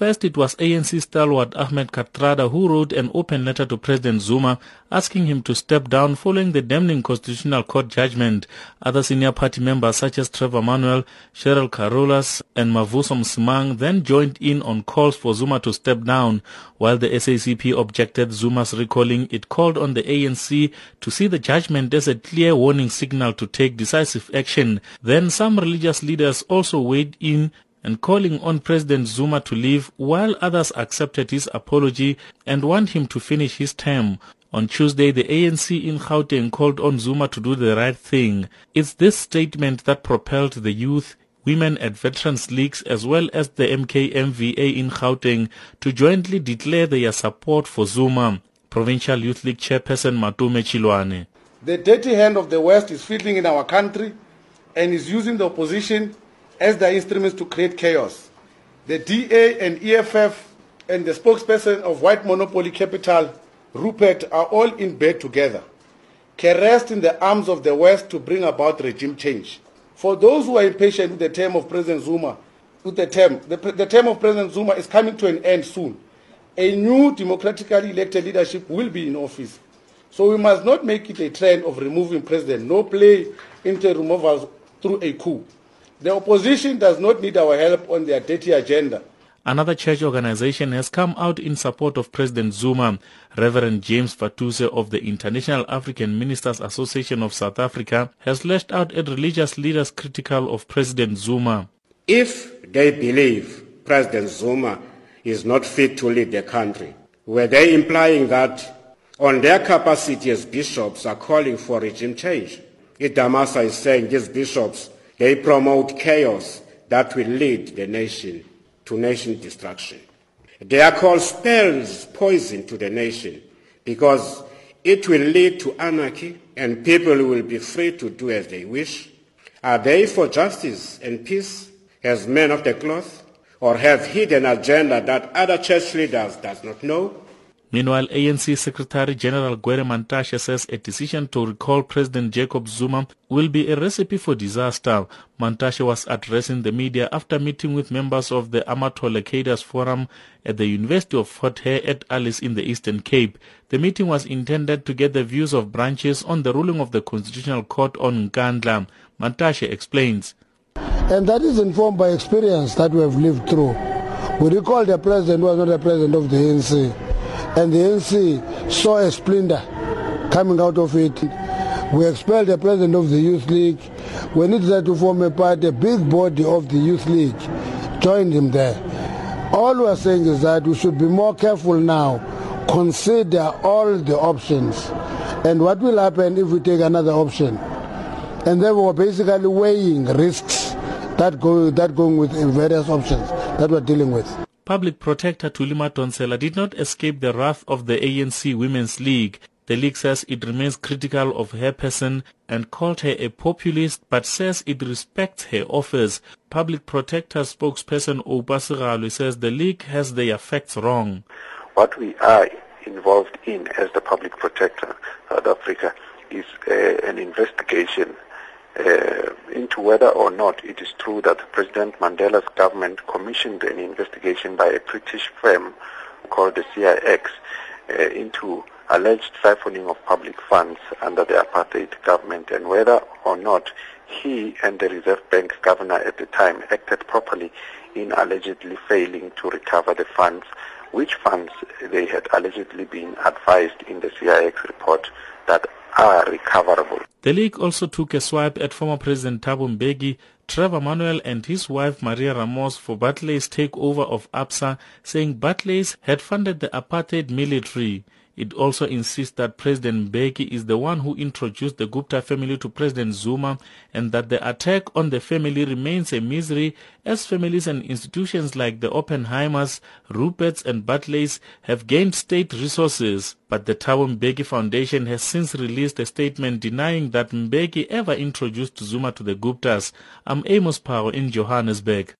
First, it was ANC stalwart Ahmed Kathrada who wrote an open letter to President Zuma asking him to step down following the damning Constitutional Court judgment. Other senior party members such as Trevor Manuel, Cheryl Carolus and Mavuso Msimang then joined in on calls for Zuma to step down, while the SACP objected Zuma's recalling. It called on the ANC to see the judgment as a clear warning signal to take decisive action. Then some religious leaders also weighed in and calling on President Zuma to leave while others accepted his apology and want him to finish his term. On Tuesday, the ANC in Gauteng called on Zuma to do the right thing. It's this statement that propelled the youth, women at veterans leagues as well as the MKMVA in Gauteng to jointly declare their support for Zuma. Provincial Youth League Chairperson Matume Chilwane. The dirty hand of the West is fiddling in our country and is using the opposition as their instruments to create chaos. The DA and EFF and the spokesperson of White Monopoly Capital Rupert are all in bed together, caressed in the arms of the West to bring about regime change. For those who are impatient with the term of President Zuma, with the term, the, the term of President Zuma is coming to an end soon. A new democratically elected leadership will be in office. So we must not make it a trend of removing president, no play into removals through a coup. The opposition does not need our help on their dirty agenda. Another church organization has come out in support of President Zuma. Reverend James Fatuse of the Interdenominational African Ministers Association of South Africa has lashed out at religious leaders critical of President Zuma. If they believe President Zuma is not fit to lead the country, were they implying that on their capacity as bishops are calling for regime change? Idamasa is saying these bishops, they promote chaos that will lead the nation to nation destruction. Their call spells poison to the nation because it will lead to anarchy and people will be free to do as they wish. Are they for justice and peace as men of the cloth or have hidden agenda that other church leaders does not know? Meanwhile, ANC Secretary General Gwede Mantashe says a decision to recall President Jacob Zuma will be a recipe for disaster. Mantashe was addressing the media after meeting with members of the Amatole Cadres Forum at the University of Fort Hare at Alice in the Eastern Cape. The meeting was intended to get the views of branches on the ruling of the Constitutional Court on Nkandla. Mantashe explains. And that is informed by experience that we have lived through. We recall the president was not a president of the ANC and the ANC saw a splinter coming out of it. We expelled the president of the Youth League. When it decided to form a party, a big body of the Youth League joined him there. All we are saying is that we should be more careful now, consider all the options, and what will happen if we take another option. And then we're basically weighing risks that go that going with various options that we're dealing with. Public Protector Thuli Madonsela did not escape the wrath of the ANC Women's League. The league says it remains critical of her person and called her a populist but says it respects her offers. Public Protector spokesperson Oupa says the league has their facts wrong. What we are involved in as the Public Protector South Africa is uh, an investigation uh, into whether or not it is true that President Mandela's government commissioned an investigation by a British firm called the CIEX uh, into alleged siphoning of public funds under the apartheid government and whether or not he and the Reserve Bank governor at the time acted properly in allegedly failing to recover the funds, which funds they had allegedly been advised in the CIEX report that are recoverable. The league also took a swipe at former President Thabo Mbeki, Trevor Manuel and his wife Maria Ramos for Barclays takeover of Absa, saying Barclays had funded the apartheid military. It also insists that President Mbeki is the one who introduced the Gupta family to President Zuma and that the attack on the family remains a misery as families and institutions like the Oppenheimers, Ruperts and Barclays have gained state resources. But the Thabo Mbeki Foundation has since released a statement denying that Mbeki ever introduced Zuma to the Guptas. I'm Amos Phago in Johannesburg.